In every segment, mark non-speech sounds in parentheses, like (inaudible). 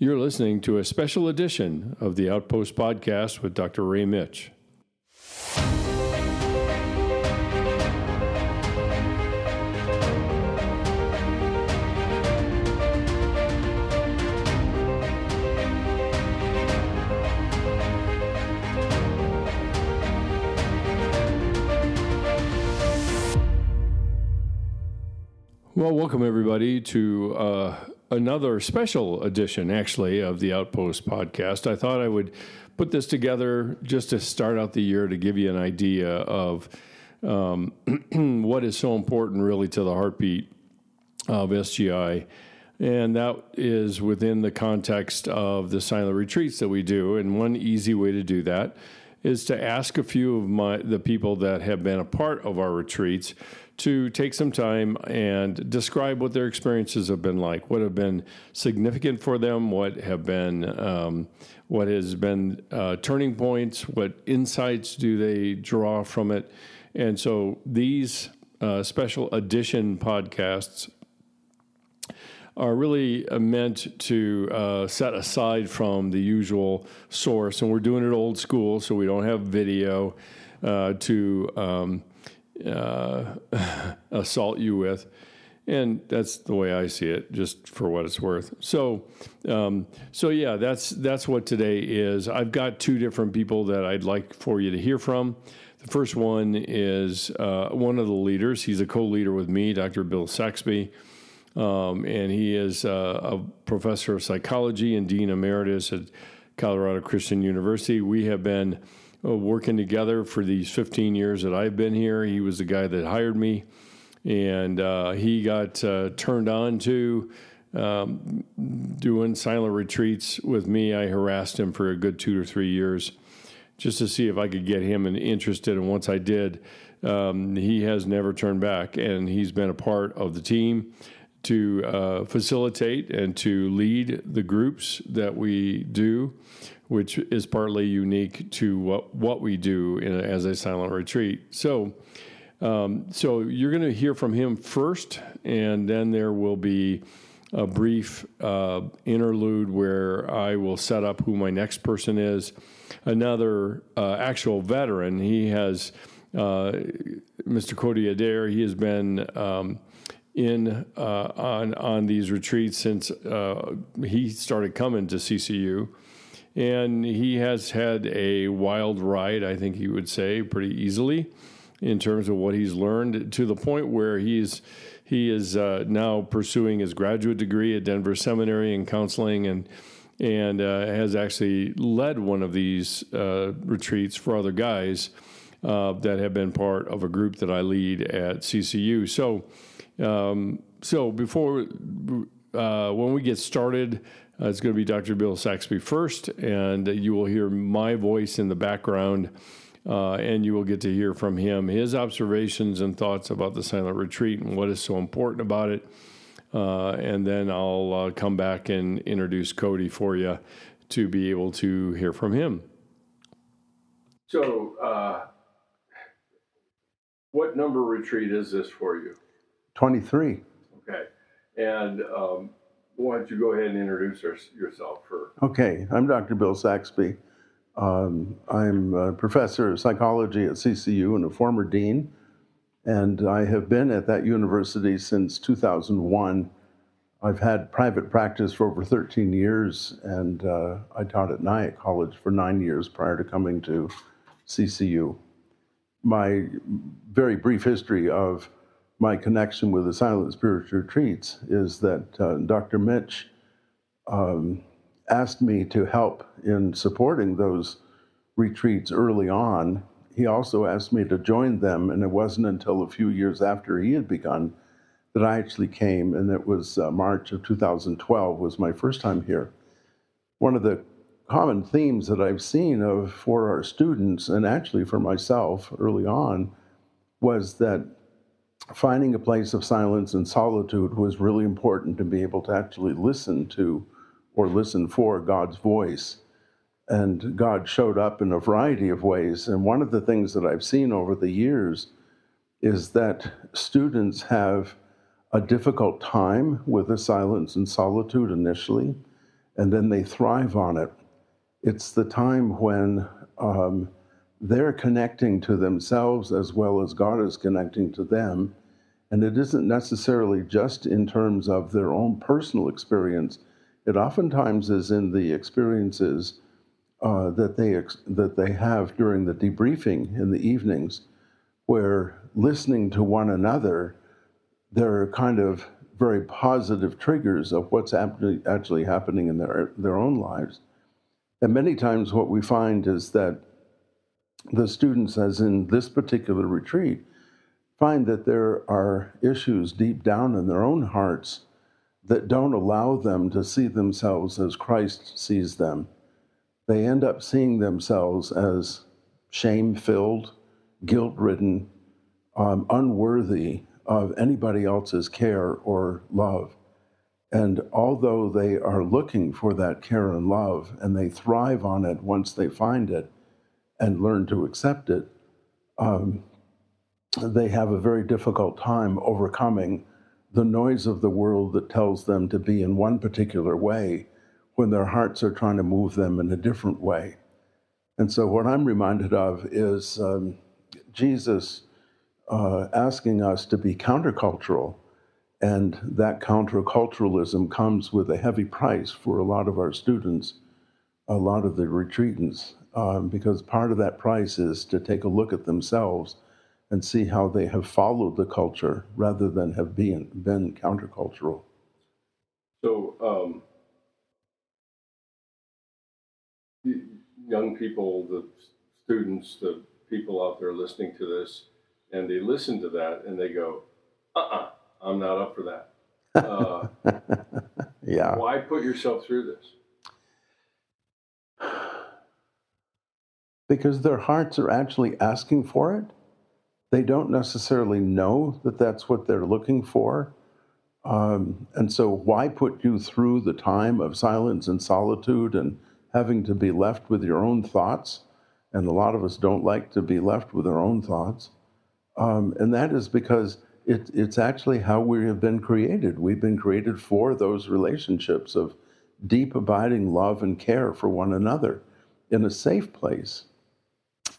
You're listening to a special edition of the Outpost Podcast with Dr. Ray Mitsch. Well, welcome everybody to uh, another special edition, actually, of the Outpost podcast. I thought I would put this together just to start out the year to give you an idea of um, (clears throat) what is so important, really, to the heartbeat of SGI. And that is within the context of the silent retreats that we do. And one easy way to do that is to ask a few of my the people that have been a part of our retreats to take some time and describe what their experiences have been like, what have been significant for them, what have been, um, what has been uh, turning points, what insights do they draw from it, and so these uh, special edition podcasts are really uh, meant to uh, set aside from the usual source, and we're doing it old school, so we don't have video uh, to. Um, uh, (laughs) assault you with. And that's the way I see it, just for what it's worth. So, um, so yeah, that's that's what today is. I've got two different people that I'd like for you to hear from. The first one is uh, one of the leaders. He's a co-leader with me, Dr. Bill Saxby, um, and he is uh, a professor of psychology and dean emeritus at Colorado Christian University. We have been uh, working together for these 15 years that I've been here. He was the guy that hired me, and uh, he got uh, turned on to um, doing silent retreats with me. I harassed him for a good two or three years just to see if I could get him interested. And once I did, um, he has never turned back, and he's been a part of the team to uh, facilitate and to lead the groups that we do which is partly unique to what, what we do in, as a silent retreat. So, um, so you're going to hear from him first, and then there will be a brief uh, interlude where I will set up who my next person is. Another uh, actual veteran. He has uh, Mr. Cody Adair. He has been. Um, in uh, on on these retreats since uh, he started coming to CCU, and he has had a wild ride, I think he would say, pretty easily in terms of what he's learned to the point where he's he is uh, now pursuing his graduate degree at Denver Seminary in counseling and and uh, has actually led one of these uh, retreats for other guys uh, that have been part of a group that I lead at CCU. So um, so before uh, when we get started, uh, it's going to be Dr. Bill Saxby first, and you will hear my voice in the background, uh, and you will get to hear from him his observations and thoughts about the silent retreat and what is so important about it. Uh, and then I'll uh, come back and introduce Cody for you to be able to hear from him. So, uh, what number retreat is this for you? 23. Okay. And um, why don't you go ahead and introduce yourself for? Okay, I'm Dr. Bill Saxby. Um, I'm a professor of psychology at CCU and a former dean, and I have been at that university since 2001. I've had private practice for over 13 years, and uh, I taught at Nyack College for nine years prior to coming to CCU. My very brief history of my connection with the Silent Spiritual Retreats is that uh, Dr. Mitsch um, asked me to help in supporting those retreats early on. He also asked me to join them, and it wasn't until a few years after he had begun that I actually came, and it was uh, March of 2012 was my first time here. One of the common themes that I've seen of for our students, and actually for myself early on, was that finding a place of silence and solitude was really important to be able to actually listen to or listen for God's voice. And God showed up in a variety of ways. And one of the things that I've seen over the years is that students have a difficult time with the silence and solitude initially. and then they thrive on it. It's the time when um, they're connecting to themselves as well as God is connecting to them. And it isn't necessarily just in terms of their own personal experience, it oftentimes is in the experiences uh, that, they ex- that they have during the debriefing in the evenings, where listening to one another, there are kind of very positive triggers of what's actually, actually happening in their, their own lives. And many times, what we find is that the students, as in this particular retreat, find that there are issues deep down in their own hearts that don't allow them to see themselves as Christ sees them. They end up seeing themselves as shame filled, guilt ridden, um, unworthy of anybody else's care or love. And although they are looking for that care and love and they thrive on it once they find it and learn to accept it, um, they have a very difficult time overcoming the noise of the world that tells them to be in one particular way when their hearts are trying to move them in a different way. And so, what I'm reminded of is um, Jesus uh, asking us to be countercultural. And that counterculturalism comes with a heavy price for a lot of our students, a lot of the retreatants, um, because part of that price is to take a look at themselves and see how they have followed the culture rather than have been, been countercultural. So, um, young people, the students, the people out there listening to this, and they listen to that and they go, uh uh-uh, uh, i am not up for that. Uh, (laughs) yeah. Why put yourself through this? Because their hearts are actually asking for it. They don't necessarily know that that's what they're looking for. Um, and so, why put you through the time of silence and solitude and having to be left with your own thoughts? And a lot of us don't like to be left with our own thoughts. Um, and that is because it, it's actually how we have been created. We've been created for those relationships of deep, abiding love and care for one another in a safe place.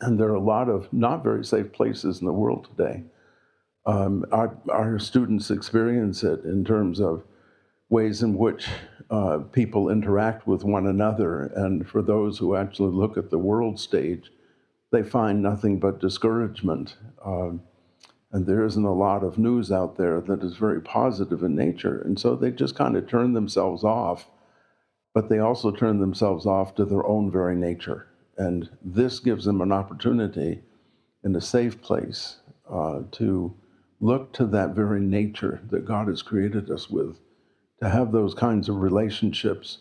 And there are a lot of not very safe places in the world today. Um, our, our students experience it in terms of ways in which uh, people interact with one another. And for those who actually look at the world stage, they find nothing but discouragement. Um, and there isn't a lot of news out there that is very positive in nature. And so they just kind of turn themselves off, but they also turn themselves off to their own very nature. And this gives them an opportunity in a safe place uh, to look to that very nature that God has created us with, to have those kinds of relationships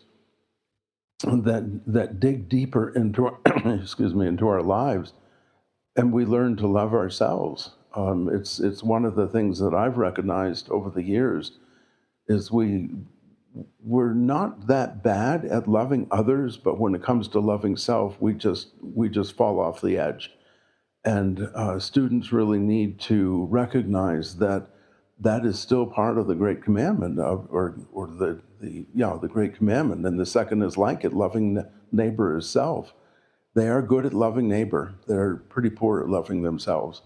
that that dig deeper into our, (clears throat) excuse me into our lives, and we learn to love ourselves. Um, it's it's one of the things that I've recognized over the years is we we're not that bad at loving others, but when it comes to loving self, we just we just fall off the edge. And uh, students really need to recognize that that is still part of the great commandment of, or or the the yeah the great commandment. And the second is like it, loving neighbor as self. They are good at loving neighbor. They're pretty poor at loving themselves.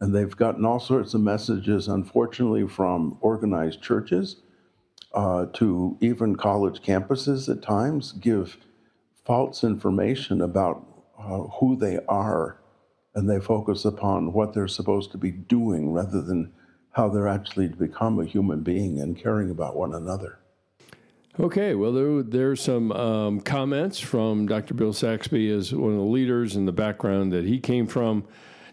And they've gotten all sorts of messages, unfortunately, from organized churches uh, to even college campuses at times, give false information about uh, who they are. And they focus upon what they're supposed to be doing rather than how they're actually to become a human being and caring about one another. Okay, well, there, there's some um, comments from Dr. Bill Saxby as one of the leaders in the background that he came from.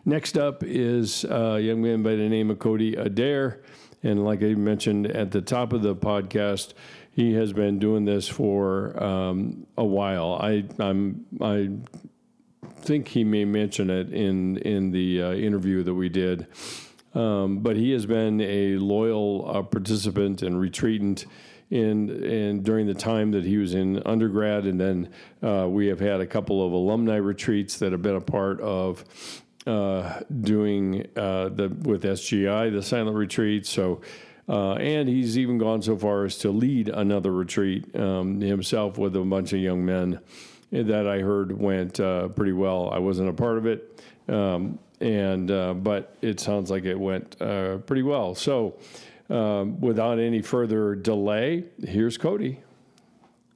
Next up is a young man by the name of Cody Adair. And like I mentioned at the top of the podcast, he has been doing this for um, a while. I I'm I think he may mention it in in the uh, interview that we did. Um, but he has been a loyal uh, participant and retreatant in and during the time that he was in undergrad, and then uh, we have had a couple of alumni retreats that have been a part of uh, doing uh, the with SGI the silent retreat. So Uh, and he's even gone so far as to lead another retreat um, himself with a bunch of young men that I heard went uh, pretty well. I wasn't a part of it, um, and uh, but it sounds like it went pretty well. So, um, without any further delay, here's Cody.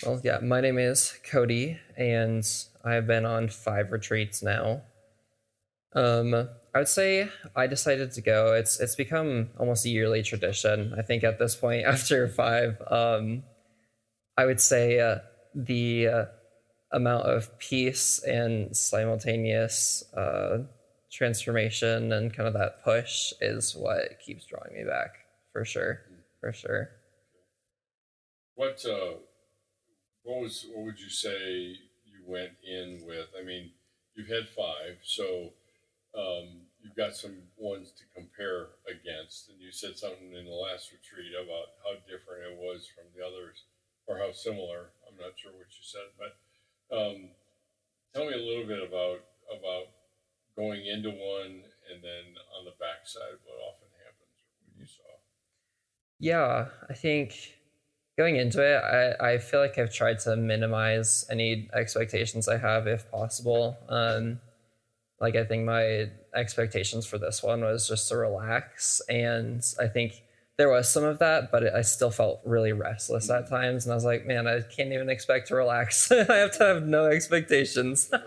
Well, yeah, my name is Cody, and I've been on five retreats now. Um, I would say I decided to go. It's it's become almost a yearly tradition. I think at this point, (laughs) after five, um, I would say uh, the uh, amount of peace and simultaneous uh, transformation and kind of that push is what keeps drawing me back for sure, for sure. What uh, what was what would you say you went in with? I mean, you've had five, so um, you've got some ones to compare against, and you said something in the last retreat about how different it was from the others, or how similar. I'm not sure what you said, but um, tell me a little bit about about going into one and then on the backside, what often happens or what you saw. Yeah, I think going into it, I, I feel like I've tried to minimize any expectations I have if possible. Um, like I think my expectations for this one was just to relax, and I think there was some of that, but I still felt really restless at mm-hmm. times, and I was like, man, I can't even expect to relax. (laughs) I have to have no expectations. (laughs)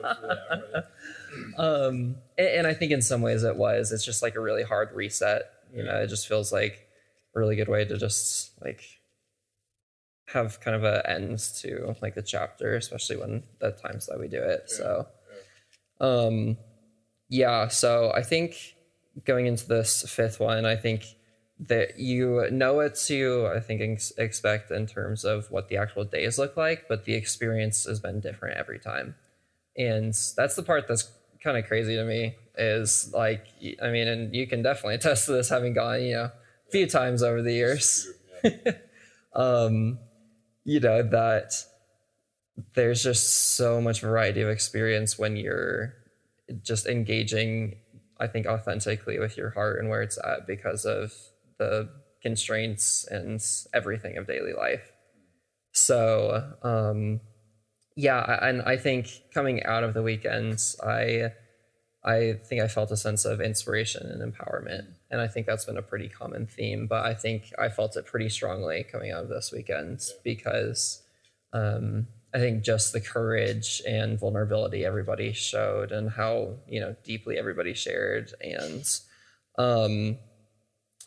(laughs) um, and, and, I think in some ways it was. It's just like a really hard reset. You know, it just feels like a really good way to just like have kind of a end to like the chapter, especially when the times that we do it. So, um, yeah. So I think going into this fifth one, I think that you know what to I think ex- expect in terms of what the actual days look like, but the experience has been different every time, and that's the part that's kind of crazy to me. Is like I mean, and you can definitely (laughs) attest to this having gone you know a few times over the years. (laughs) um, you know that there's just so much variety of experience when you're just engaging i think authentically with your heart and where it's at because of the constraints and everything of daily life so um yeah and i think coming out of the weekends i I think I felt a sense of inspiration and empowerment. And I think that's been a pretty common theme, but I think I felt it pretty strongly coming out of this weekend because um, I think just the courage and vulnerability everybody showed and how, you know, deeply everybody shared. And um,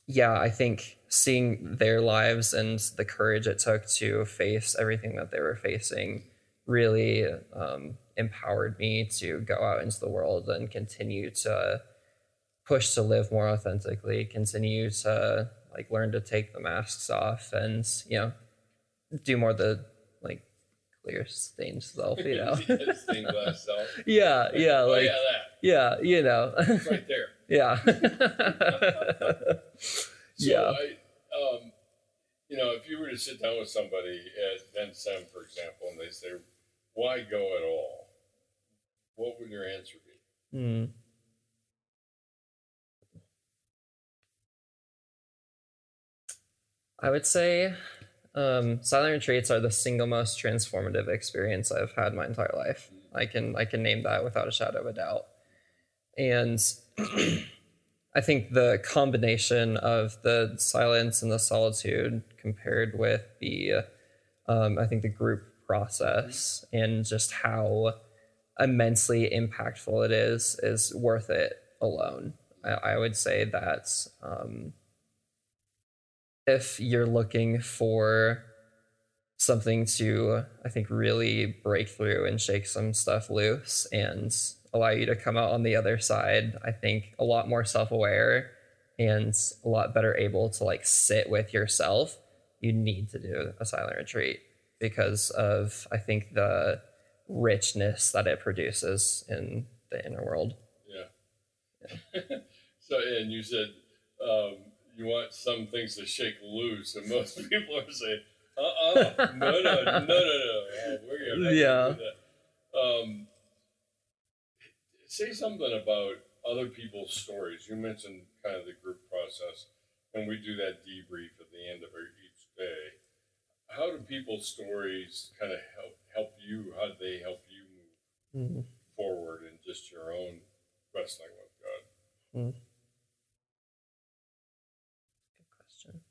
yeah, I think seeing their lives and the courage it took to face everything that they were facing really um, empowered me to go out into the world and continue to push to live more authentically, continue to like learn to take the masks off and, you know, do more the like clear stained self, you know. (laughs) stained glass self. (laughs) Yeah, yeah, oh, like yeah, yeah, you know. right there. (laughs) yeah. so yeah. I, um, you know, if you were to sit down with somebody at Sem, for example, and they say, "Why go at all?" what would your answer be? Mm. I would say um, silent retreats are the single most transformative experience I've had my entire life. I can I can name that without a shadow of a doubt. And (clears throat) I think the combination of the silence and the solitude compared with the um, I think the group process and just how immensely impactful it is is worth it alone. I, I would say that um, if you're looking for something to, I think, really break through and shake some stuff loose and allow you to come out on the other side, I think a lot more self aware and a lot better able to like sit with yourself, you need to do a silent retreat because of, I think, the richness that it produces in the inner world. Yeah. yeah. (laughs) so, and you said um, you want some things to shake loose, and most (laughs) people are saying, "Uh, uh no, no, no, no, no, no. we're gonna yeah." Um, say something about other people's stories. You mentioned kind of the group process, and we do that debrief at the end of each day. How do people's stories kind of help help you? How do they help you move Mm. forward in just your own wrestling with God? Mm. Good question.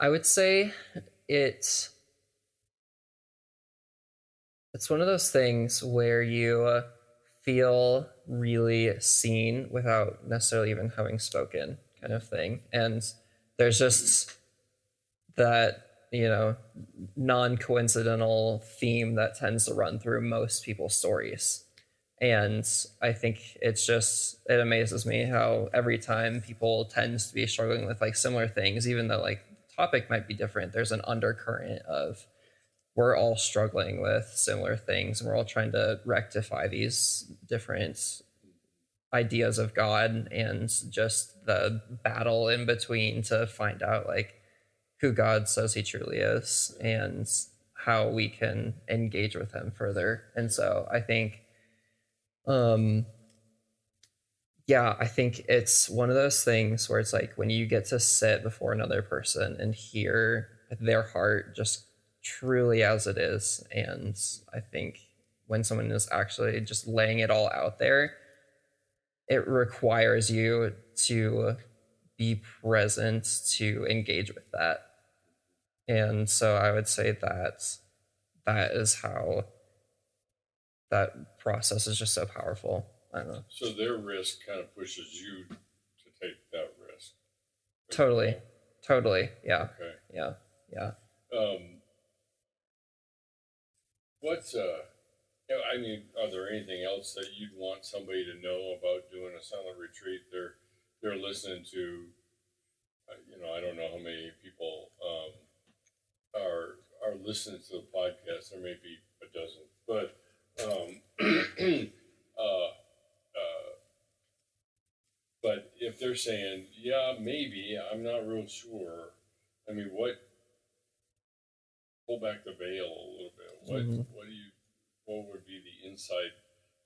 I would say it's it's one of those things where you uh, feel really seen without necessarily even having spoken kind of thing. And there's just that you know non-coincidental theme that tends to run through most people's stories. And i think it's just it amazes me how every time people tends to be struggling with like similar things even though like topic might be different. There's an undercurrent of we're all struggling with similar things and we're all trying to rectify these different ideas of god and just the battle in between to find out like who god says he truly is and how we can engage with him further. And so i think um yeah i think it's one of those things where it's like when you get to sit before another person and hear their heart just truly as it is and i think when someone is actually just laying it all out there it requires you to be present to engage with that. And so i would say that that is how that process is just so powerful i don't know So their risk kind of pushes you to take that risk. totally totally yeah Okay. yeah yeah Um, what, uh, I mean, are there anything else that you'd want somebody to know about doing a silent retreat? They're, they're listening to, uh, you know, I don't know how many people, um, are, are listening to the podcast. There may be a dozen, but, um, (clears throat) uh, but if they're saying, yeah, maybe, I'm not real sure. I mean, what, pull back the veil a little bit. What Mhm. what do you what would be the inside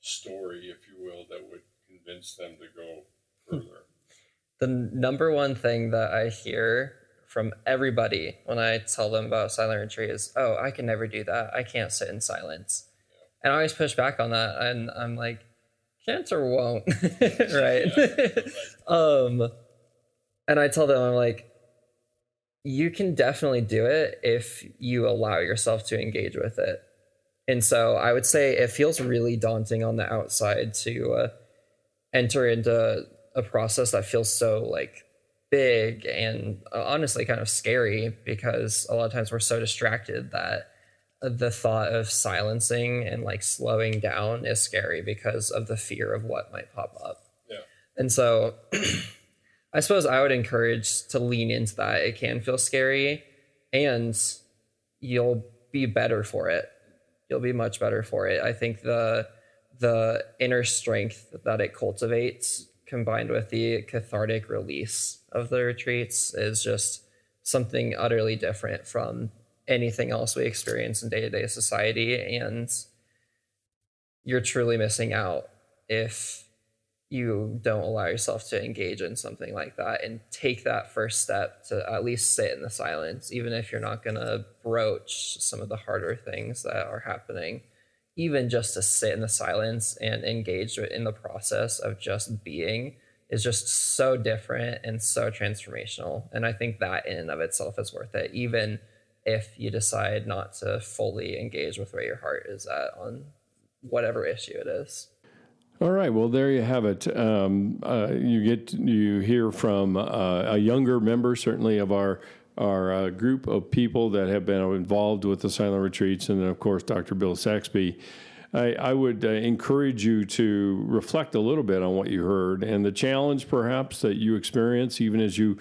story, if you will, that would convince them to go further? the number one thing that I hear from everybody when I tell them about silent retreat is, "Oh, I can never do that. I can't sit in silence." And I always push back on that, and I'm like, "Can't won't, (laughs) right?" um, and I tell them, I'm like, "You can definitely do it if you allow yourself to engage with it." And so I would say it feels really daunting on the outside to uh, enter into a process that feels so like big and uh, honestly kind of scary because a lot of times we're so distracted that the thought of silencing and like slowing down is scary because of the fear of what might pop up. Yeah. And so (clears throat) I suppose I would encourage to lean into that. It can feel scary and you'll be better for it. You'll be much better for it. I think the the inner strength that it cultivates combined with the cathartic release of the retreats is just something utterly different from anything else we experience in day-to-day society and you're truly missing out if you don't allow yourself to engage in something like that and take that first step to at least sit in the silence even if you're not going to broach some of the harder things that are happening even just to sit in the silence and engage in the process of just being is just so different and so transformational. And I think that in and of itself is worth it, even if you decide not to fully engage with where your heart is at on whatever issue it is. All right. Well, there you have it. Um, uh, you get you hear from uh, a younger member, certainly of our our uh, group of people that have been involved with the silent retreats, and then of course Dr. Bill Saxby. I, I would uh, encourage you to reflect a little bit on what you heard and the challenge, perhaps, that you experience, even as you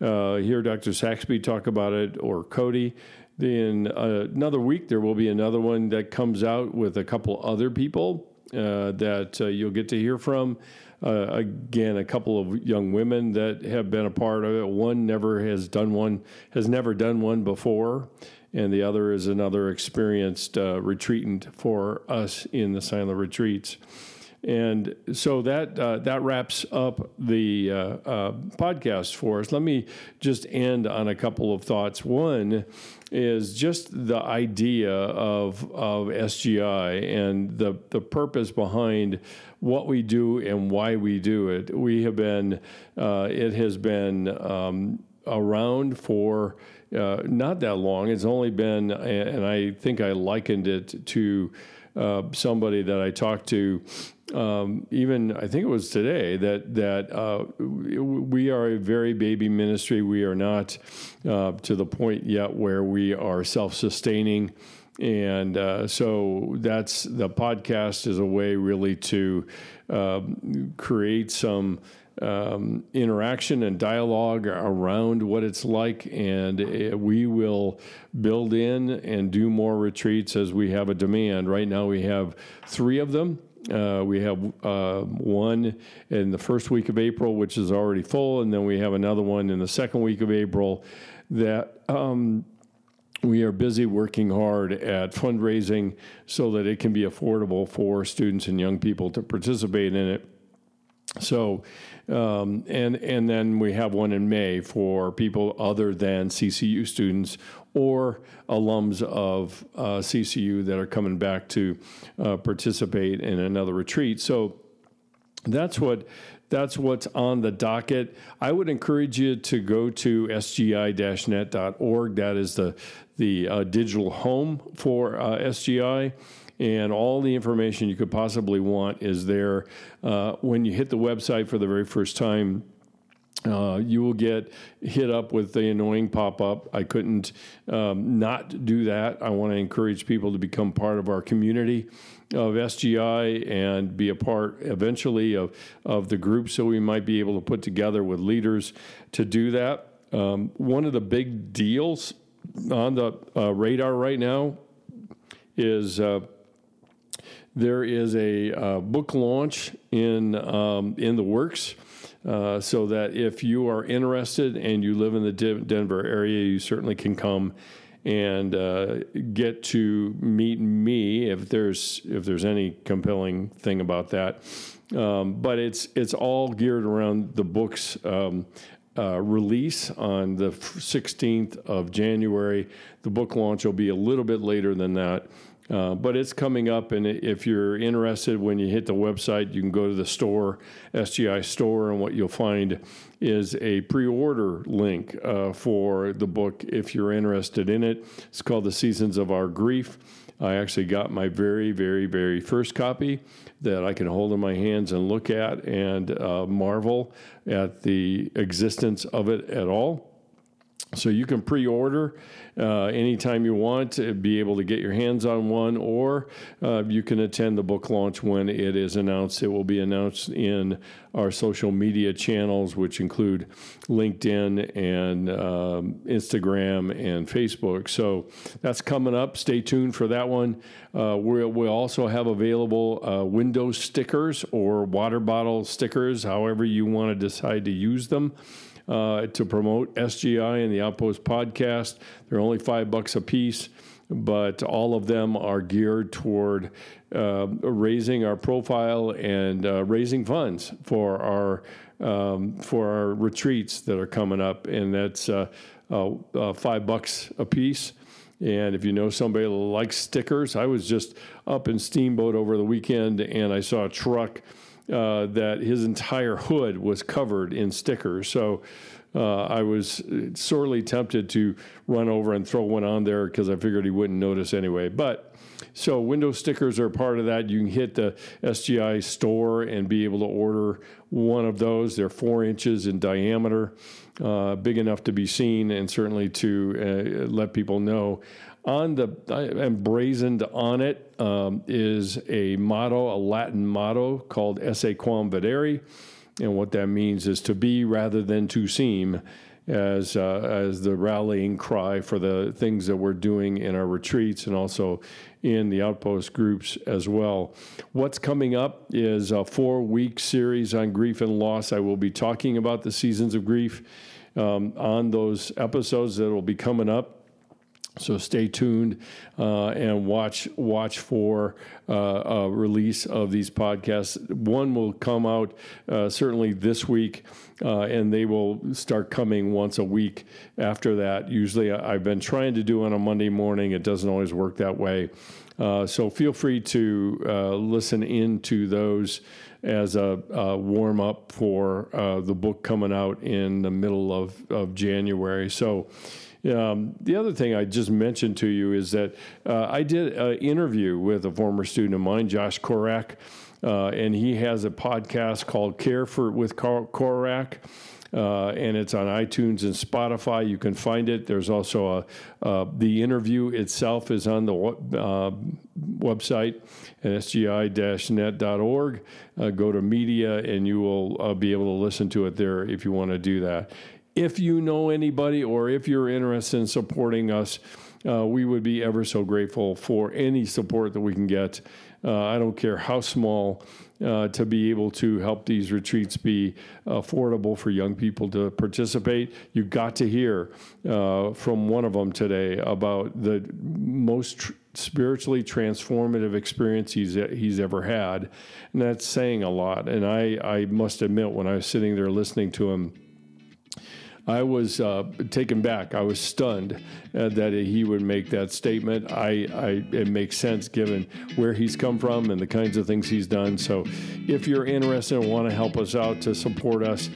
uh, hear Dr. Saxby talk about it or Cody. Then uh, another week, there will be another one that comes out with a couple other people uh, that uh, you'll get to hear from. Uh, again, a couple of young women that have been a part of it. One never has done one, has never done one before, and the other is another experienced uh, retreatant for us in the silent retreats. And so that uh, that wraps up the uh, uh, podcast for us. Let me just end on a couple of thoughts. One is just the idea of of SGI and the the purpose behind what we do and why we do it. We have been uh, it has been um, around for. Uh, not that long. It's only been, and I think I likened it to uh, somebody that I talked to um, even I think it was today that that uh, we are a very baby ministry. We are not uh, to the point yet where we are self-sustaining, and uh, so that's the podcast is a way really to um, create some. Um, interaction and dialogue around what it's like, and uh, we will build in and do more retreats as we have a demand. Right now, we have three of them uh, we have uh, one in the first week of April, which is already full, and then we have another one in the second week of April that um, we are busy working hard at fundraising so that it can be affordable for students and young people to participate in it. So, um, and and then we have one in May for people other than CCU students or alums of uh, CCU that are coming back to uh, participate in another retreat. So that's what that's what's on the docket. I would encourage you to go to sgi-net.org. That is the the uh, digital home for uh, SGI and all the information you could possibly want is there. Uh, when you hit the website for the very first time, uh, you will get hit up with the annoying pop up. I couldn't um, not do that. I want to encourage people to become part of our community of SGI and be a part eventually of, of the group so we might be able to put together with leaders to do that. Um, one of the big deals on the uh, radar right now is uh, there is a uh, book launch in um, in the works. Uh, so that if you are interested and you live in the Denver area, you certainly can come and uh, get to meet me if there's if there's any compelling thing about that. Um, but it's it's all geared around the book's um, uh, release on the 16th of January. The book launch will be a little bit later than that. Uh, but it's coming up, and if you're interested, when you hit the website, you can go to the store, SGI store, and what you'll find is a pre-order link uh, for the book if you're interested in it. It's called The Seasons of Our Grief. I actually got my very, very, very first copy that I can hold in my hands and look at and uh, marvel at the existence of it at all. So you can pre-order uh, anytime you want to be able to get your hands on one, or uh, you can attend the book launch when it is announced. It will be announced in our social media channels, which include LinkedIn and um, Instagram and Facebook. So that's coming up. Stay tuned for that one. Uh, we'll, we'll, also have available uh, window stickers or water bottle stickers, however you want to decide to use them uh, to promote SGI and the Outpost podcast. They're only five bucks a piece, but all of them are geared toward uh, raising our profile and uh, raising funds for our um, for our retreats that are coming up, and that's uh, uh, uh, five bucks a piece. And if you know somebody that likes stickers, I was just up in Steamboat over the weekend and I saw a truck uh, that his entire hood was covered in stickers. So uh, I was sorely tempted to run over and throw one on there because I figured he wouldn't notice anyway. But so window stickers are part of that. You can hit the SGI store and be able to order one of those. They're four inches in diameter, uh, big enough to be seen, and certainly to uh, let people know on the emblazoned on it um, is a motto, a Latin motto called Esse quam videri, and what that means is to be rather than to seem, as uh, as the rallying cry for the things that we're doing in our retreats and also in the outpost groups as well. What's coming up is a four week series on grief and loss. I will be talking about the seasons of grief um, on those episodes that will be coming up So stay tuned uh, and watch watch for uh, a release of these podcasts. One will come out uh, certainly this week, uh, and they will start coming once a week after that. Usually, I've been trying to do it on a Monday morning. It doesn't always work that way. Uh, so feel free to uh, listen in to those as a, a warm up for the book coming out in the middle of, of January. So. Um, the other thing I just mentioned to you is that uh, I did an interview with a former student of mine, Josh Korak, uh, and he has a podcast called Care for with Korak. Uh, and it's on iTunes and Spotify. You can find it. There's also a uh, the interview itself is on the uh, website at sgi-net.org. Uh, go to media, and you will be able to listen to it there if you want to do that if you know anybody or if you're interested in supporting us, uh, we would be ever so grateful for any support that we can get. Uh, I don't care how small, uh, to be able to help these retreats be affordable for young people to participate. You got to hear uh, from one of them today about the most tr- spiritually transformative experience he's, he's ever had. And that's saying a lot. And I, I must admit, when I was sitting there listening to him, I was uh, taken back. I was stunned uh, that he would make that statement. I, I, it makes sense given where he's come from and the kinds of things he's done. So, if you're interested and want to help us out to support us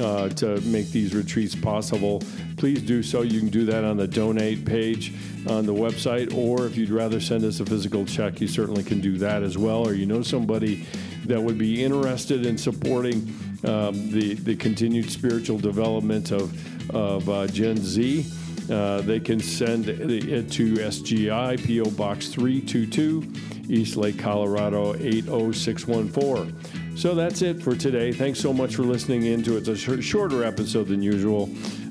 uh, to make these retreats possible, please do so. You can do that on the donate page on the website, or if you'd rather send us a physical check, you certainly can do that as well. Or you know somebody that would be interested in supporting um, the, the continued spiritual development of, of uh, Gen Z. Uh, they can send it to SGI, PO Box 322, East Lake, Colorado 80614. So that's it for today. Thanks so much for listening in to it. It's a sh- shorter episode than usual,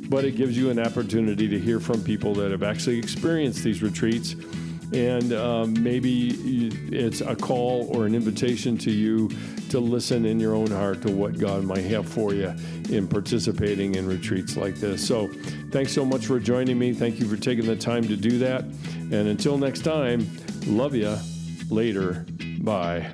but it gives you an opportunity to hear from people that have actually experienced these retreats. And um, maybe it's a call or an invitation to you to listen in your own heart to what God might have for you in participating in retreats like this. So, thanks so much for joining me. Thank you for taking the time to do that. And until next time, love you. Later. Bye.